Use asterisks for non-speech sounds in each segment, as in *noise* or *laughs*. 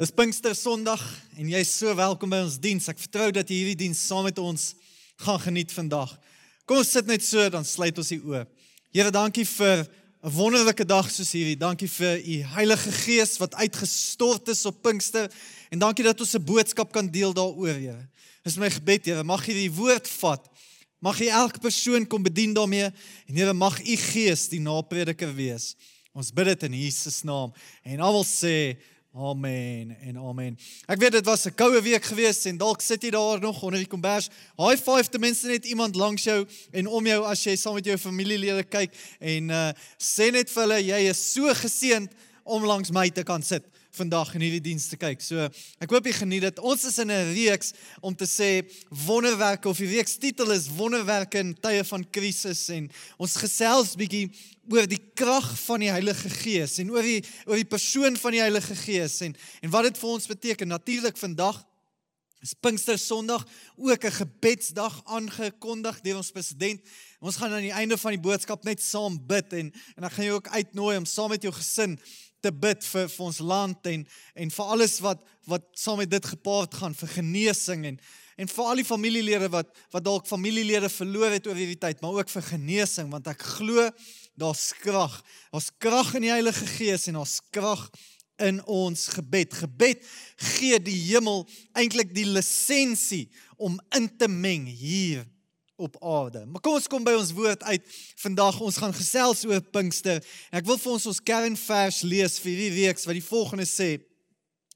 Dis Pinkster Sondag en jy is so welkom by ons diens. Ek vertrou dat jy hierdie diens saam met ons gaan geniet vandag. Kom ons sit net so dan sluit ons die oë. Here, dankie vir 'n wonderlike dag soos hierdie. Dankie vir u Heilige Gees wat uitgestort is op Pinkster en dankie dat ons 'n boodskap kan deel daaroor, Here. Dis my gebed, Here, mag hierdie woord vat. Mag jy elke persoon kom bedien daarmee en Here mag u Gees die naprediker wees. Ons bid dit in Jesus naam en almal sê Amen en amen. Ek weet dit was 'n koue week geweest en dalk sit jy daar nog onder die kombers. High five ten minste net iemand langs jou en om jou as jy saam met jou familielede kyk en uh sê net vir hulle jy is so geseënd om langs my te kan sit vandag in hierdie diens te kyk. So ek hoop jy geniet dit. Ons is in 'n reeks om te sê wonderwerke of die reeks titel is wonderwerke in tye van krisis en ons gesels bietjie oor die krag van die Heilige Gees en oor die oor die persoon van die Heilige Gees en en wat dit vir ons beteken. Natuurlik vandag is Pinkster Sondag ook 'n gebedsdag aangekondig deur ons president. Ons gaan aan die einde van die boodskap net saam bid en en ek gaan jou ook uitnooi om saam met jou gesin te bid vir vir ons land en en vir alles wat wat saam met dit gepaard gaan vir genesing en en vir al die familielede wat wat dalk familielede verloor het oor hierdie tyd, maar ook vir genesing want ek glo daar's krag. Daar's krag in die Heilige Gees en daar's krag in ons gebed. Gebed gee die hemel eintlik die lisensie om in te meng hier op aarde. Maar kom ons kom by ons woord uit. Vandag ons gaan gesels oor Pinkster. Ek wil vir ons ons kernvers lees vir hierdie week wat die volgende sê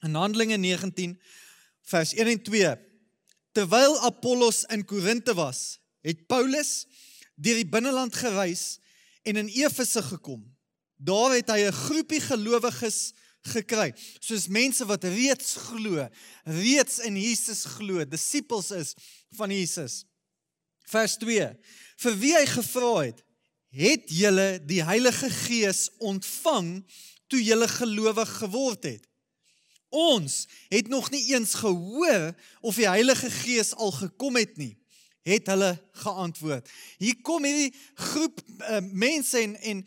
in Handelinge 19 vers 1 en 2. Terwyl Apollos in Korinte was, het Paulus deur die binneland gereis en in Efese gekom. Daar het hy 'n groepie gelowiges gekry, soos mense wat reeds glo, reeds in Jesus glo, disippels is van Jesus. Vers 2. Vir wie hy gevra het, het julle die Heilige Gees ontvang toe julle gelowig geword het? Ons het nog nie eens gehoor of die Heilige Gees al gekom het nie, het hulle geantwoord. Hier kom hierdie groep uh, mense en en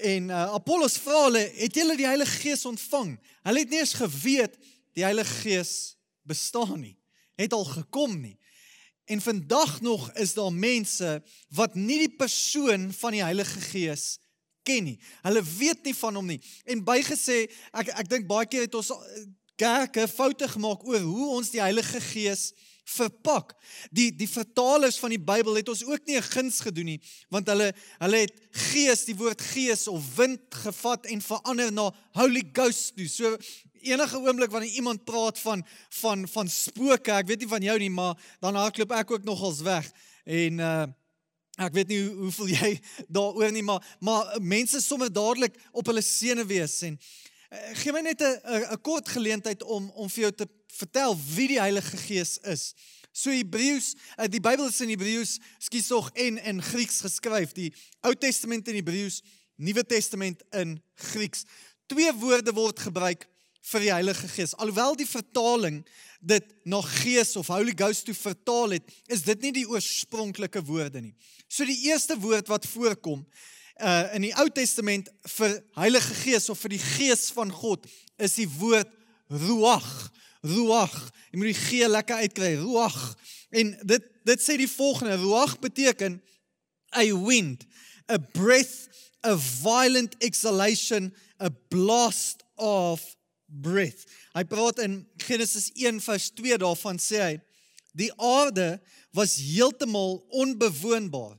en uh, Apollos vra hulle, het julle die Heilige Gees ontvang? Hulle het nie eens geweet die Heilige Gees bestaan nie. Het al gekom nie. En vandag nog is daar mense wat nie die persoon van die Heilige Gees ken nie. Hulle weet nie van hom nie. En bygesê, ek ek dink baie keer het ons eh, kerke foute gemaak oor hoe ons die Heilige Gees verpak. Die die vertalers van die Bybel het ons ook nie 'n guns gedoen nie, want hulle hulle het gees, die woord gees of wind gevat en verander na Holy Ghost toe. So enige oomblik wanneer iemand praat van van van spooke, ek weet nie van jou nie, maar dan hardloop ek ook nogals weg. En uh ek weet nie hoe, hoe voel jy *laughs* daaroor nie, maar maar mense sommer dadelik op hulle sene wees en uh, gee my net 'n 'n kort geleentheid om om vir jou te vertel wie die Heilige Gees is. So Hebreëus, uh, die Bybel is in Hebreëus, skus tog en in Grieks geskryf. Die Ou Testament in Hebreëus, Nuwe Testament in Grieks. Twee woorde word gebruik vir die Heilige Gees. Alhoewel die vertaling dit na Gees of Holy Ghost toe vertaal het, is dit nie die oorspronklike woorde nie. So die eerste woord wat voorkom uh in die Ou Testament vir Heilige Gees of vir die Gees van God is die woord ruach. Ruach. Jy moet die G lekker uitkry. Ruach. En dit dit sê die volgende: ruach beteken a wind, a breath, a violent exhalation, a blast of breath. Hy praat in Genesis 1 vers 2 daarvan sê hy die aarde was heeltemal onbewoonbaar.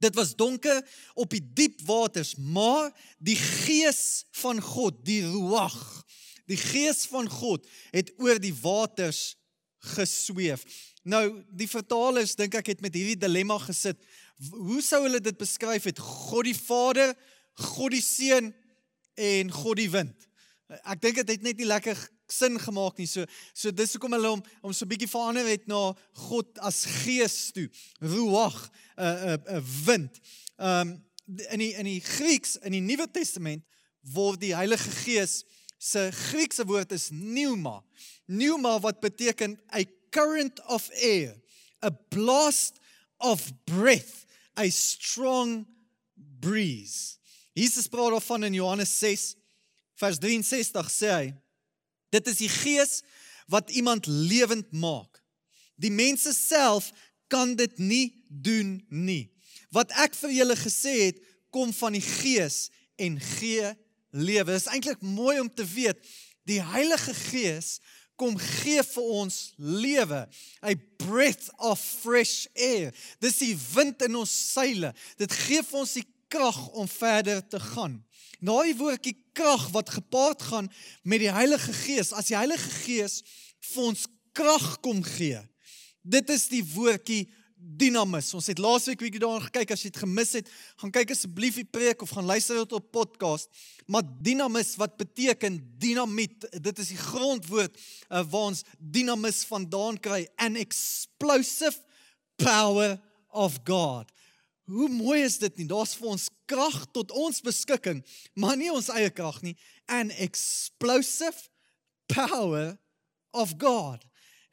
Dit was donker op die diep waters, maar die gees van God, die ruach, die gees van God het oor die waters gesweef. Nou, die vertalers dink ek het met hierdie dilemma gesit. Hoe sou hulle dit beskryf het? God die Vader, God die Seun en God die wind. Ek dink dit het net nie lekker sin gemaak nie. So so dis hoekom hulle hom om so 'n bietjie verander het na God as gees toe. Ruach, 'n uh, 'n uh, 'n uh, wind. Um in die in die Grieks in die Nuwe Testament word die Heilige Gees se Griekse woord is pneuma. Pneuma wat beteken a current of air, a blast of breath, a strong breeze. Jesus praat daarvan in Johannes 6 vers 63 sê hy Dit is die Gees wat iemand lewend maak. Die mense self kan dit nie doen nie. Wat ek vir julle gesê het, kom van die Gees en gee lewe. Dit is eintlik mooi om te weet die Heilige Gees kom gee vir ons lewe. 'n breath of fresh air. Dis die wind in ons seile. Dit gee vir ons die krag om verder te gaan. Daai woordjie krag wat gepaard gaan met die Heilige Gees, as die Heilige Gees vir ons krag kom gee. Dit is die woordjie dinamis. Ons het laasweek bietjie daaraan gekyk as jy dit gemis het, gaan kyk asseblief die preek of gaan luister dit op podcast. Maar dinamis wat beteken dinamiet. Dit is die grondwoord uh, waar ons dinamis vandaan kry, an explosive power of God. Hoe mooi is dit nie? Daar's vir ons krag tot ons beskikking, maar nie ons eie krag nie, an explosive power of God.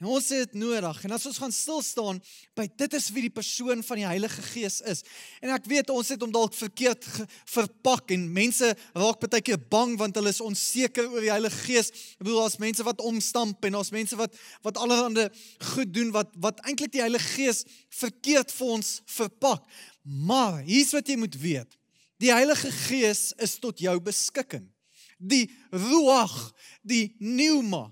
En ons het dit nodig. En as ons gaan stil staan by dit is wie die persoon van die Heilige Gees is. En ek weet ons het hom dalk verkeerd verpak en mense raak baie keer bang want hulle is onseker oor die Heilige Gees. Ek bedoel daar's mense wat omstamp en daar's mense wat wat allerhande goed doen wat wat eintlik die Heilige Gees verkeerd vir ons verpak. Maar hier's wat jy moet weet. Die Heilige Gees is tot jou beskikking. Die ruach, die pneuma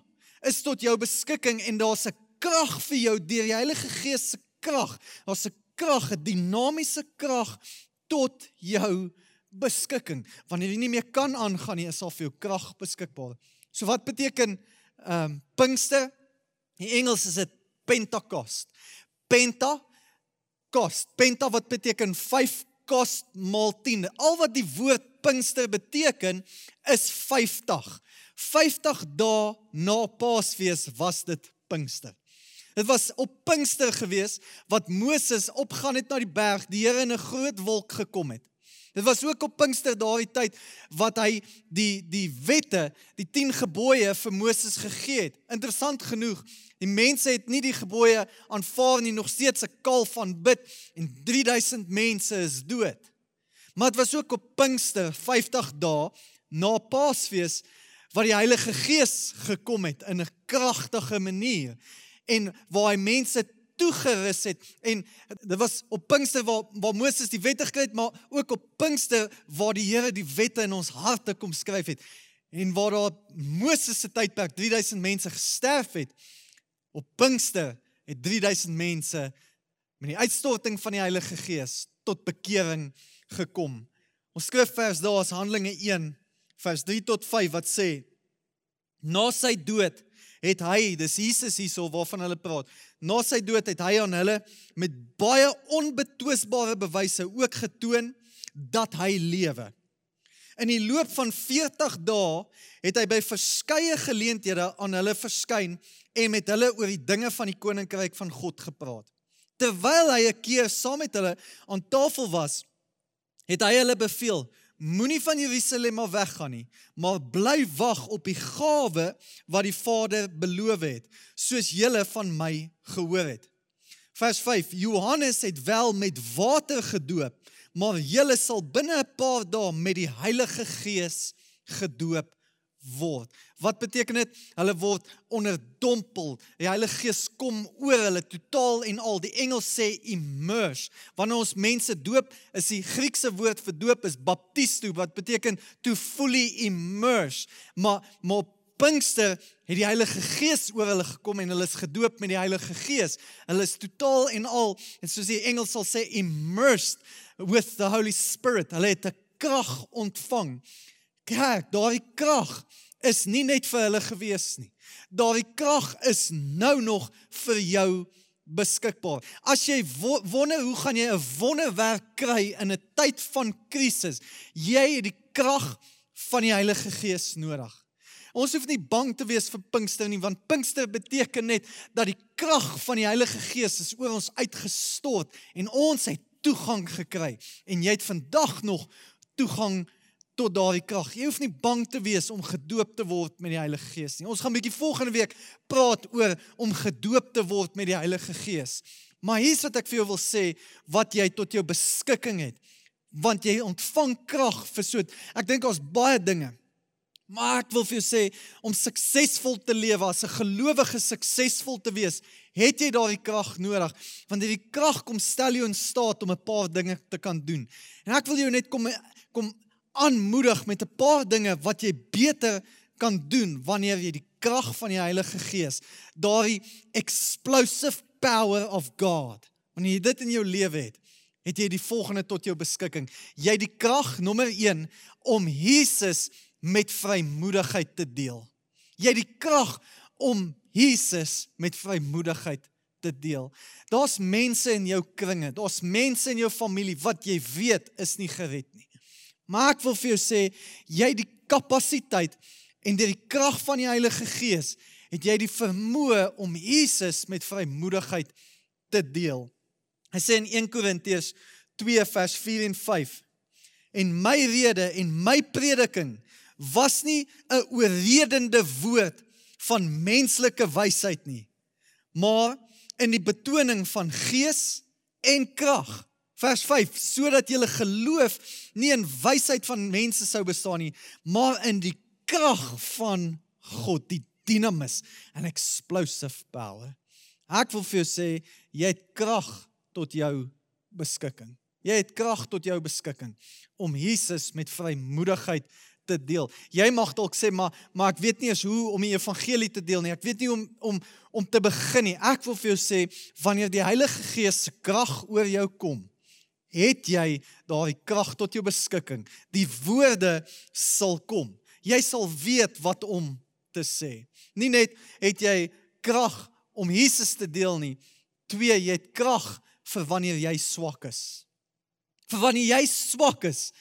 is tot jou beskikking en daar's 'n krag vir jou deur die Heilige Gees se krag. Daar's 'n krag, 'n dinamiese krag tot jou beskikking. Wanneer jy nie meer kan aangaan nie, is daar vir jou krag beskikbaar. So wat beteken ehm um, Pinkster? In Engels is dit Pentecost. Penta kost. Penta wat beteken 5 kost maal 10. Al wat die woord Pinkster beteken is 50. 50 dae na Paasfees was dit Pinkster. Dit was op Pinkster gewees wat Moses opgaan het na die berg, die Here in 'n groot wolk gekom het. Dit was ook op Pinkster daardie tyd wat hy die die wette, die 10 gebooie vir Moses gegee het. Interessant genoeg, die mense het nie die gebooie aanvaar nie, nog steeds 'n kalf van bid en 3000 mense is dood. Maar dit was ook op Pinkster 50 dae na Paasfees waar die Heilige Gees gekom het in 'n kragtige manier en waar hy mense toegerus het. En dit was op Pinkster waar waar Moses die wette gekry het maar ook op Pinkster waar die Here die wette in ons harte kom skryf het. En waar daar Moses se tydperk 3000 mense gesterf het op Pinkster het 3000 mense met die uitstorting van die Heilige Gees tot bekering gekom. Ons skrifvers daar is Handelinge 1 vers 3 tot 5 wat sê na sy dood het hy dis Jesus hierso waarvan hulle praat. Na sy dood het hy aan hulle met baie onbetwisbare bewyse ook getoon dat hy lewe. In die loop van 40 dae het hy by verskeie geleenthede aan hulle verskyn en met hulle oor die dinge van die koninkryk van God gepraat. Terwyl hy 'n keer saam met hulle aan tafel was het hy hulle beveel Moenie van Jerusalem af weggaan nie, maar bly wag op die gawe wat die Vader beloof het, soos julle van my gehoor het. Vers 5: Johannes het wel met water gedoop, maar julle sal binne 'n paar dae met die Heilige Gees gedoop word. Wat beteken dit? Hulle word onderdompel. Die Heilige Gees kom oor hulle totaal en al. Die Engels sê immerse. Wanneer ons mense doop, is die Griekse woord vir doop is baptisto wat beteken to fully immerse. Maar maar Pinkster het die Heilige Gees oor hulle gekom en hulle is gedoop met die Heilige Gees. Hulle is totaal en al en soos die Engels sal sê immersed with the Holy Spirit. Hulle het 'n krag ontvang kerk, daardie krag is nie net vir hulle gewees nie. Daardie krag is nou nog vir jou beskikbaar. As jy wonder hoe gaan jy 'n wonderwerk kry in 'n tyd van krisis, jy het die krag van die Heilige Gees nodig. Ons hoef nie bang te wees vir Pinkster nie, want Pinkster beteken net dat die krag van die Heilige Gees is oor ons uitgestort en ons het toegang gekry en jy het vandag nog toegang tot daardie krag. Jy hoef nie bang te wees om gedoop te word met die Heilige Gees nie. Ons gaan 'n bietjie volgende week praat oor om gedoop te word met die Heilige Gees. Maar hier's wat ek vir jou wil sê wat jy tot jou beskikking het. Want jy ontvang krag vir so ek dink ons baie dinge. Maar ek wil vir jou sê om suksesvol te lewe as 'n gelowige suksesvol te wees, het jy daardie krag nodig. Want hierdie krag kom stel jou in staat om 'n paar dinge te kan doen. En ek wil jou net kom kom aanmoedig met 'n paar dinge wat jy beter kan doen wanneer jy die krag van die Heilige Gees, daardie explosive power of God, wanneer jy dit in jou lewe het, het jy die volgende tot jou beskikking. Jy het die krag nommer 1 om Jesus met vrymoedigheid te deel. Jy het die krag om Jesus met vrymoedigheid te deel. Daar's mense in jou kringe, daar's mense in jou familie wat jy weet is nie gered nie. Maar ek wil vir jou sê, jy het die kapasiteit en deur die krag van die Heilige Gees het jy die vermoë om Jesus met vrymoedigheid te deel. Hy sê in 1 Korintiërs 2 vers 4 en 5 en my rede en my prediking was nie 'n oorredende woord van menslike wysheid nie, maar in die betoning van gees en krag. Vers 5 sodat julle geloof nie in wysheid van mense sou bestaan nie, maar in die krag van God, die dinamis en explosive power. Ek wil vir jou sê jy het krag tot jou beskikking. Jy het krag tot jou beskikking om Jesus met vrymoedigheid te deel. Jy mag dalk sê maar maar ek weet nie eens hoe om die evangelie te deel nie. Ek weet nie om om om te begin nie. Ek wil vir jou sê wanneer die Heilige Gees se krag oor jou kom, het jy daardie krag tot jou beskikking. Die woorde sal kom. Jy sal weet wat om te sê. Nie net het jy krag om Jesus te deel nie. Twee, jy het krag vir wanneer jy swak is. Vir wanneer jy swak is,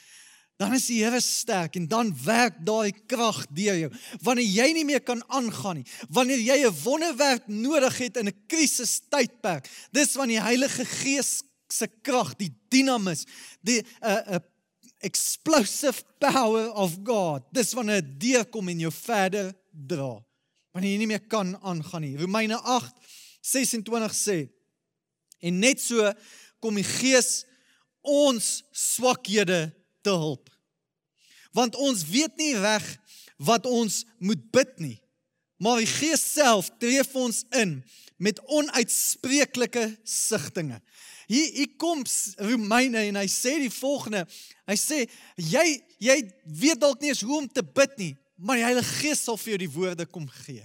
dan is die Here sterk en dan werk daai krag deur jou. Wanneer jy nie meer kan aangaan nie, wanneer jy 'n wonderwerk nodig het in 'n krisis tydperk, dis wanneer die Heilige Gees se krag, die dinamis, die 'n uh, 'n uh, explosive power of God, dis wanneer dit deurkom en jou verder dra. Wanneer jy nie meer kan aangaan nie. Romeine 8:26 sê en net so kom die Gees ons swakhede te hulp. Want ons weet nie reg wat ons moet bid nie. Maar die Gees self tree vir ons in met onuitspreeklike sigtinge. Hier hier kom Romeine en hy sê die volgende. Hy sê jy jy weet dalk nie eens hoe om te bid nie, maar die Heilige Gees sal vir jou die woorde kom gee.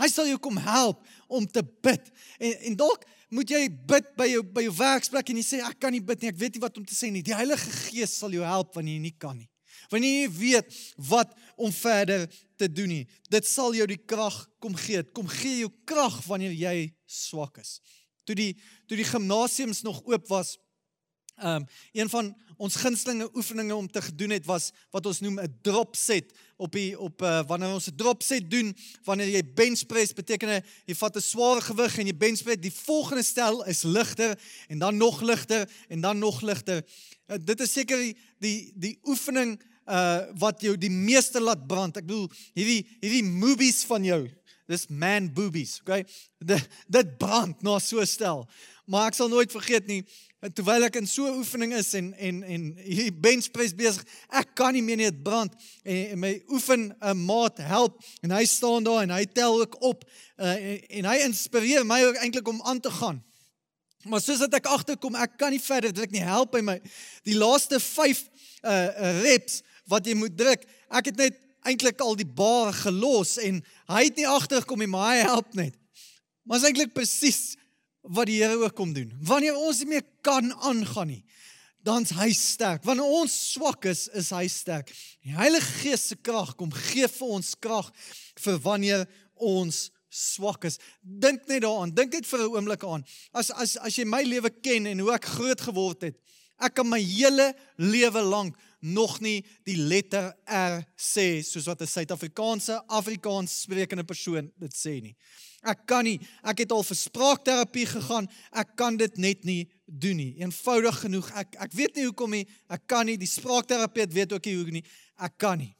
Hy sal jou kom help om te bid. En en dalk moet jy bid by jou by jou werksplek en jy sê ek kan nie bid nie, ek weet nie wat om te sê nie. Die Heilige Gees sal jou help wanneer jy nie kan nie. Wanneer jy weet wat om verder te doen nie. Dit sal jou die krag kom gee. Kom gee jou krag wanneer jy swak is. Toe die toe die gimnasiums nog oop was, ehm um, een van ons gunstelinge oefeninge om te gedoen het was wat ons noem 'n drop set op die op uh, wanneer ons 'n drop set doen wanneer jy bench press beteken jy vat 'n swaar gewig en jy bench press die volgende stel is ligter en dan nog ligter en dan nog ligter uh, dit is seker die die, die oefening uh wat jou die meeste laat brand. Ek bedoel hierdie hierdie movies van jou dis man boobies okay dit dit brand na so stel maar ek sal nooit vergeet nie terwyl ek in so 'n oefening is en en en hier bench press besig, ek kan nie meer net brand en, en my oefen 'n uh, maat help en hy staan daar en hy tel ook op uh, en, en hy inspireer my ook eintlik om aan te gaan. Maar soos dat ek agterkom, ek kan nie verder druk nie, help hy my. Die laaste 5 uh reps wat jy moet druk, ek het net eintlik al die bar gelos en hy het nie agtergekom nie, maar hy help net. Maar is eintlik presies wat die Here ook kom doen. Wanneer ons nie meer kan aangaan nie, dan's hy sterk. Wanneer ons swak is, is hy sterk. Die Heilige Gees se krag kom gee vir ons krag vir wanneer ons swak is. Dink net daaraan. Dink net vir 'n oomblik aan. As as as jy my lewe ken en hoe ek groot geword het, ek kan my hele lewe lank nog nie die letter R sê soos wat 'n Suid-Afrikaanse Afrikaans sprekende persoon dit sê nie. Ek kan nie. Ek het al vir spraakterapie gegaan. Ek kan dit net nie doen nie. Eenvoudig genoeg. Ek ek weet nie hoekom nie. Ek kan nie. Die spraakterapeut weet ook nie hoe nie. Ek kan nie.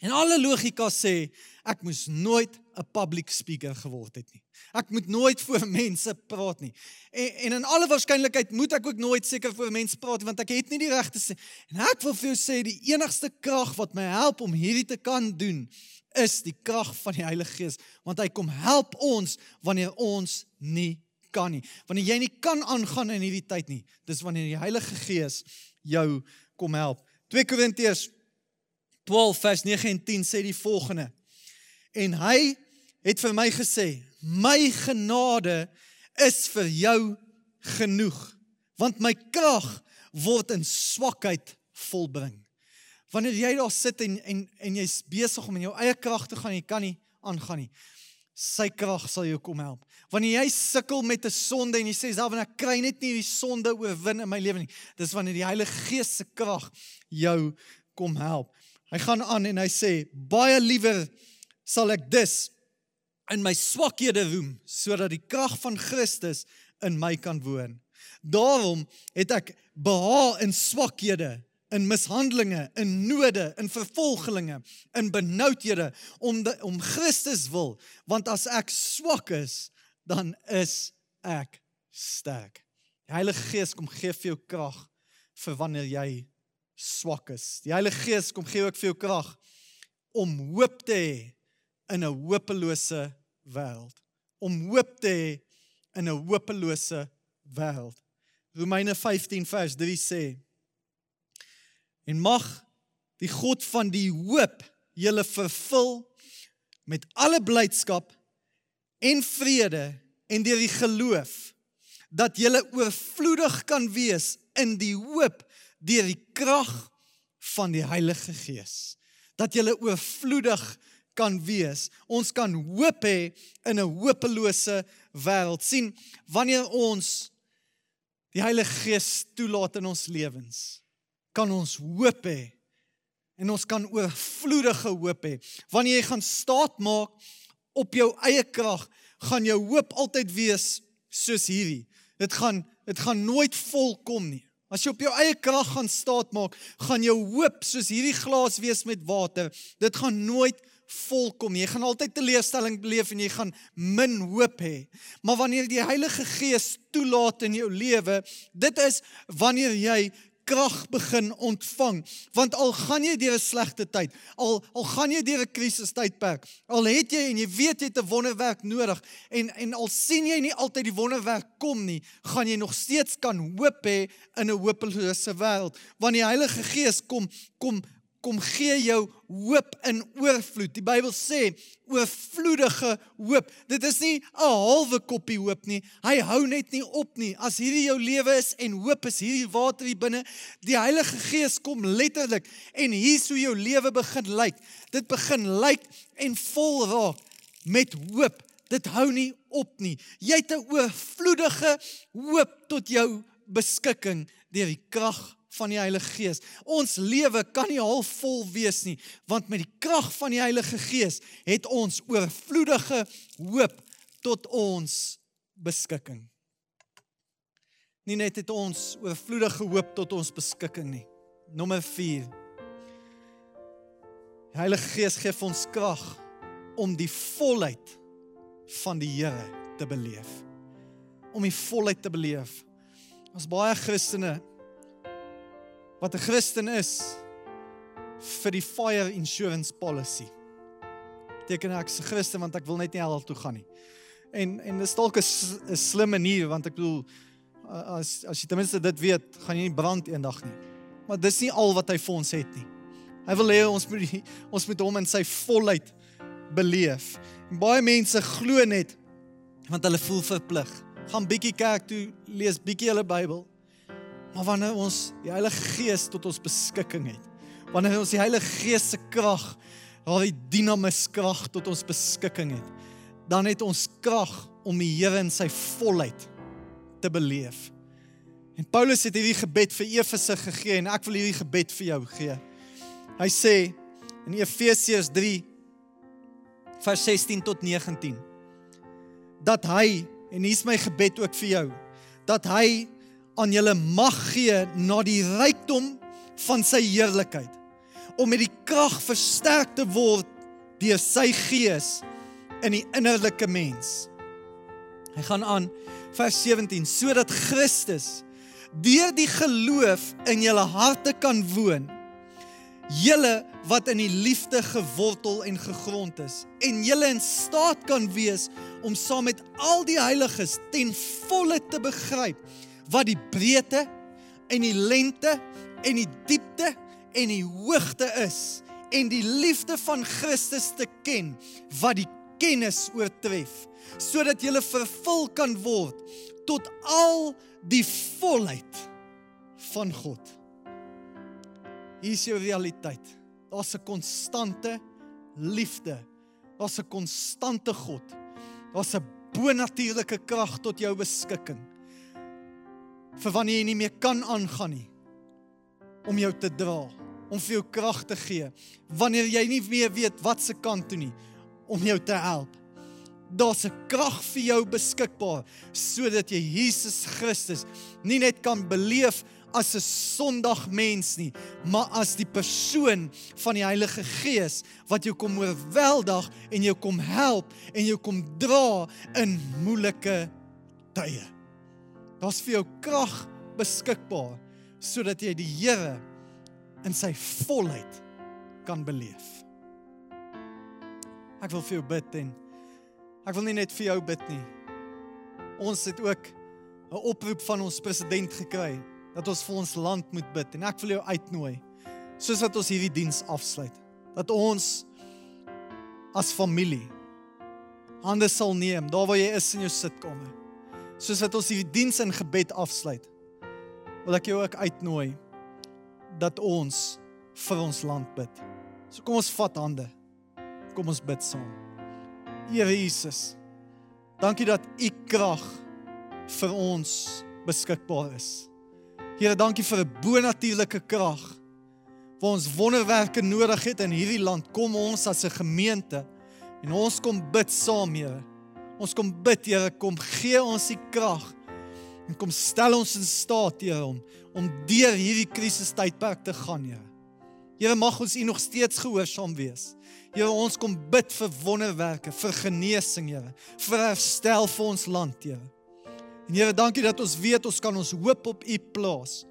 En alle logika sê ek moes nooit 'n public speaker geword het nie. Ek moet nooit *laughs* voor mense praat nie. En en in alle waarskynlikheid moet ek ook nooit seker voor mense praat want ek het nie die regte sê. En ek wil vir jou sê die enigste krag wat my help om hierdie te kan doen is die krag van die Heilige Gees want hy kom help ons wanneer ons nie kan nie. Wanneer jy nie kan aangaan in hierdie tyd nie, dis wanneer die Heilige Gees jou kom help. 2 Korintiërs 12 vers 9 en 10 sê die volgende. En hy het vir my gesê: "My genade is vir jou genoeg, want my krag word in swakheid volbring." Wanneer jy daar sit en en en jy's besig om in jou eie krag te gaan en jy kan nie aangaan nie, sy krag sal jou kom help. Wanneer jy sukkel met 'n sonde en jy sê, "Self, ek kry net nie die sonde oorwin in my lewe nie." Dis wanneer die Heilige Gees se krag jou kom help. Hy gaan aan en hy sê baie liewer sal ek dus in my swakhede roem sodat die krag van Christus in my kan woon. Daarom het ek behaag in swakhede, in mishandelinge, in node, in vervolginge, in benoudhede om de, om Christus wil, want as ek swak is, dan is ek sterk. Die Heilige Gees kom gee vir jou krag vir wanneer jy swak is. Die Heilige Gees kom gee ook vir jou krag om hoop te hê in 'n hopelose wêreld. Om hoop te hê in 'n hopelose wêreld. Romeine 15 vers 3 sê: En mag die God van die hoop julle vervul met alle blydskap en vrede en deur die geloof dat julle oorvloedig kan wees in die hoop deur die krag van die Heilige Gees dat jy oorvloedig kan wees. Ons kan hoop hê in 'n hopelose wêreld. sien wanneer ons die Heilige Gees toelaat in ons lewens, kan ons hoop hê en ons kan oorvloedige hoop hê. Wanneer jy gaan staat maak op jou eie krag, gaan jou hoop altyd wees soos hierdie. Dit gaan dit gaan nooit volkom nie. As jy op jou eie krag gaan staat maak, gaan jou hoop soos hierdie glas wees met water. Dit gaan nooit volkom nie. Jy gaan altyd teleurstelling beleef en jy gaan min hoop hê. Maar wanneer die Heilige Gees toelaat in jou lewe, dit is wanneer jy krag begin ontvang want al gaan jy deur 'n slegte tyd al al gaan jy deur 'n krisis tydperk al het jy en jy weet jy het 'n wonderwerk nodig en en al sien jy nie altyd die wonderwerk kom nie gaan jy nog steeds kan hoop hê in 'n hopelose wêreld want die Heilige Gees kom kom kom gee jou hoop in oorvloed. Die Bybel sê oorvloedige hoop. Dit is nie 'n halwe koppie hoop nie. Hy hou net nie op nie. As hierdie jou lewe is en hoop is hierdie water hier binne, die Heilige Gees kom letterlik en hier's hoe jou lewe begin lyk. Dit begin lyk en vol raak met hoop. Dit hou nie op nie. Jy het 'n oorvloedige hoop tot jou beskikking deur die krag van die Heilige Gees. Ons lewe kan nie halfvol wees nie, want met die krag van die Heilige Gees het ons oorvloedige hoop tot ons beskikking. Nie net het ons oorvloedige hoop tot ons beskikking nie. Nommer 4. Die Heilige Gees gee ons krag om die volheid van die Here te beleef. Om die volheid te beleef. Ons baie Christene wat 'n Christen is vir die fire insurance policy. Teken ek se Christen want ek wil net nie hel toe gaan nie. En en dis dalk 'n slim manier want ek bedoel as as jy ten minste dit weet, gaan jy nie brand eendag nie. Maar dis nie al wat hy vir ons het nie. Hy wil hê ons moet ons moet hom in sy volheid beleef. En baie mense glo net want hulle voel verplig. Gaan bietjie kerk toe, lees bietjie hulle Bybel. Maar wanneer ons die Heilige Gees tot ons beskikking het, wanneer ons die Heilige Gees se krag, daardie dinamis krag tot ons beskikking het, dan het ons krag om die Here in sy volheid te beleef. En Paulus het hierdie gebed vir Efese gegee en ek wil hierdie gebed vir jou gee. Hy sê in Efesiërs 3 vers 16 tot 19 dat hy en hier's my gebed ook vir jou dat hy aan julle mag gee na die rykdom van sy heerlikheid om met die krag versterk te word deur sy gees in die innerlike mens. Hy gaan aan vers 17 sodat Christus deur die geloof in julle harte kan woon. Julle wat in die liefde gewortel en gegrond is en julle in staat kan wees om saam met al die heiliges ten volle te begryp wat die breedte en die lengte en die diepte en die hoogte is en die liefde van Christus te ken wat die kennis oortref sodat jy vervul kan word tot al die volheid van God. Hier is jou realiteit. Daar's 'n konstante liefde. Daar's 'n konstante God. Daar's 'n bonatuurlike krag tot jou beskikking. Vir wanneer jy nie meer kan aangaan nie om jou te dra, om vir jou krag te gee. Wanneer jy nie meer weet wat se kant toe nie om jou te help. Daar's 'n krag vir jou beskikbaar sodat jy Jesus Christus nie net kan beleef as 'n sondag mens nie, maar as die persoon van die Heilige Gees wat jou kom oorweldig en jou kom help en jou kom dra in moeilike tye. Daar's vir jou krag beskikbaar sodat jy die Here in sy volheid kan beleef. Ek wil vir jou bid en ek wil nie net vir jou bid nie. Ons het ook 'n oproep van ons president gekry dat ons vir ons land moet bid en ek wil jou uitnooi soos wat ons hierdie diens afsluit dat ons as familie hande sal neem daar waar jy is in jou sitkamer soos wat ons hierdie diens in gebed afsluit wil ek jou ook uitnooi dat ons vir ons land bid so kom ons vat hande kom ons bid saam Here Jesus dankie dat u krag vir ons beskikbaar is Here, dankie vir 'n bonatuurlike krag waar ons wonderwerke nodig het in hierdie land. Kom ons as 'n gemeente en ons kom bid saam, Here. Ons kom bid, Here, kom gee ons die krag en kom stel ons in staat, Here, om om deur hierdie krisistydperk te gaan, Here. Here, mag ons U nog steeds gehoorsaam wees. Here, ons kom bid vir wonderwerke, vir genesing, Here, vir herstel vir ons land, Here. En Here, dankie dat ons weet ons kan ons hoop op U plaas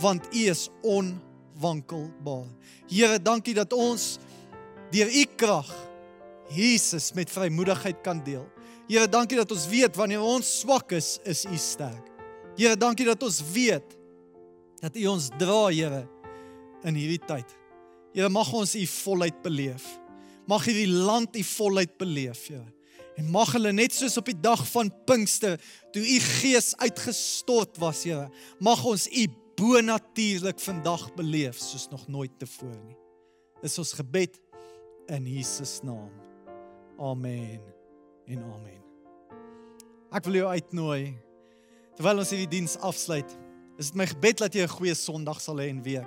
want U is onwankelbaar. Here, dankie dat ons deur U krag Jesus met vrymoedigheid kan deel. Here, dankie dat ons weet wanneer ons swak is, is U sterk. Here, dankie dat ons weet dat U ons dra, Here, in hierdie tyd. Here, mag ons U volheid beleef. Mag hierdie land U volheid beleef, Here. En mag hulle net soos op die dag van Pinkster toe u gees uitgestort was, Here, mag ons u bonatuurlik vandag beleef soos nog nooit tevore nie. Is ons gebed in Jesus naam. Amen. En amen. Ek wil jou uitnooi terwyl ons hierdie diens afsluit. Is dit my gebed dat jy 'n goeie Sondag sal hê en week.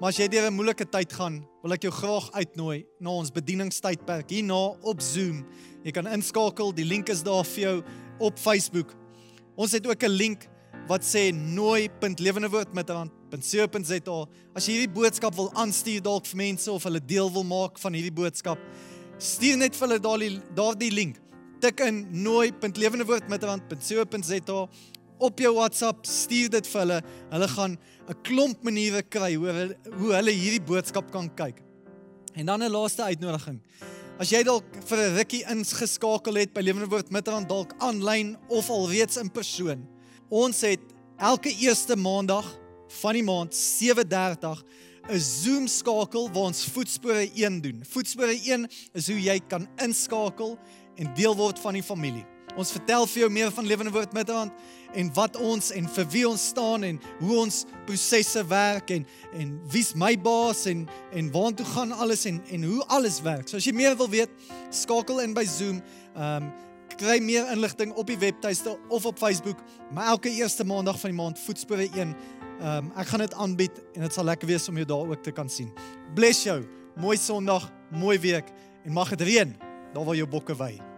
Maar as jy deur 'n moeilike tyd gaan, wil ek jou graag uitnooi na ons bedieningstydperk hierna op Zoom. Jy kan inskakel, die link is daar vir jou op Facebook. Ons het ook 'n link wat sê nooi.lewendewoord.co.za. As jy hierdie boodskap wil aanstuur dalk vir mense of hulle deel wil maak van hierdie boodskap, stuur net vir hulle daardie daardie link. Tik in nooi.lewendewoord.co.za op jou WhatsApp, stuur dit vir hulle. Hulle gaan 'n klomp maniere kry hoe hulle hoe hulle hierdie boodskap kan kyk. En dan 'n laaste uitnodiging. As jy dalk vir 'n rukkie ingeskakel het by Lewende Woord Midrand dalk aanlyn of alreeds in persoon. Ons het elke eerste maandag van die maand 7:30 'n Zoom skakel waar ons voetspore 1 doen. Voetspore 1 is hoe jy kan inskakel en deel word van die familie. Ons vertel vir jou meer van Lewende Woord Midrand en wat ons en vir wie ons staan en hoe ons prosesse werk en en wie's my baas en en waartoe gaan alles en en hoe alles werk. So as jy meer wil weet, skakel in by Zoom. Ehm um, kry meer inligting op die webtuiste of op Facebook. Maar elke eerste maandag van die maand voetspore 1. Ehm um, ek gaan dit aanbied en dit sal lekker wees om jou daar ook te kan sien. Bless jou. Mooi Sondag, mooi week en mag dit reën daar waar jou bokke wei.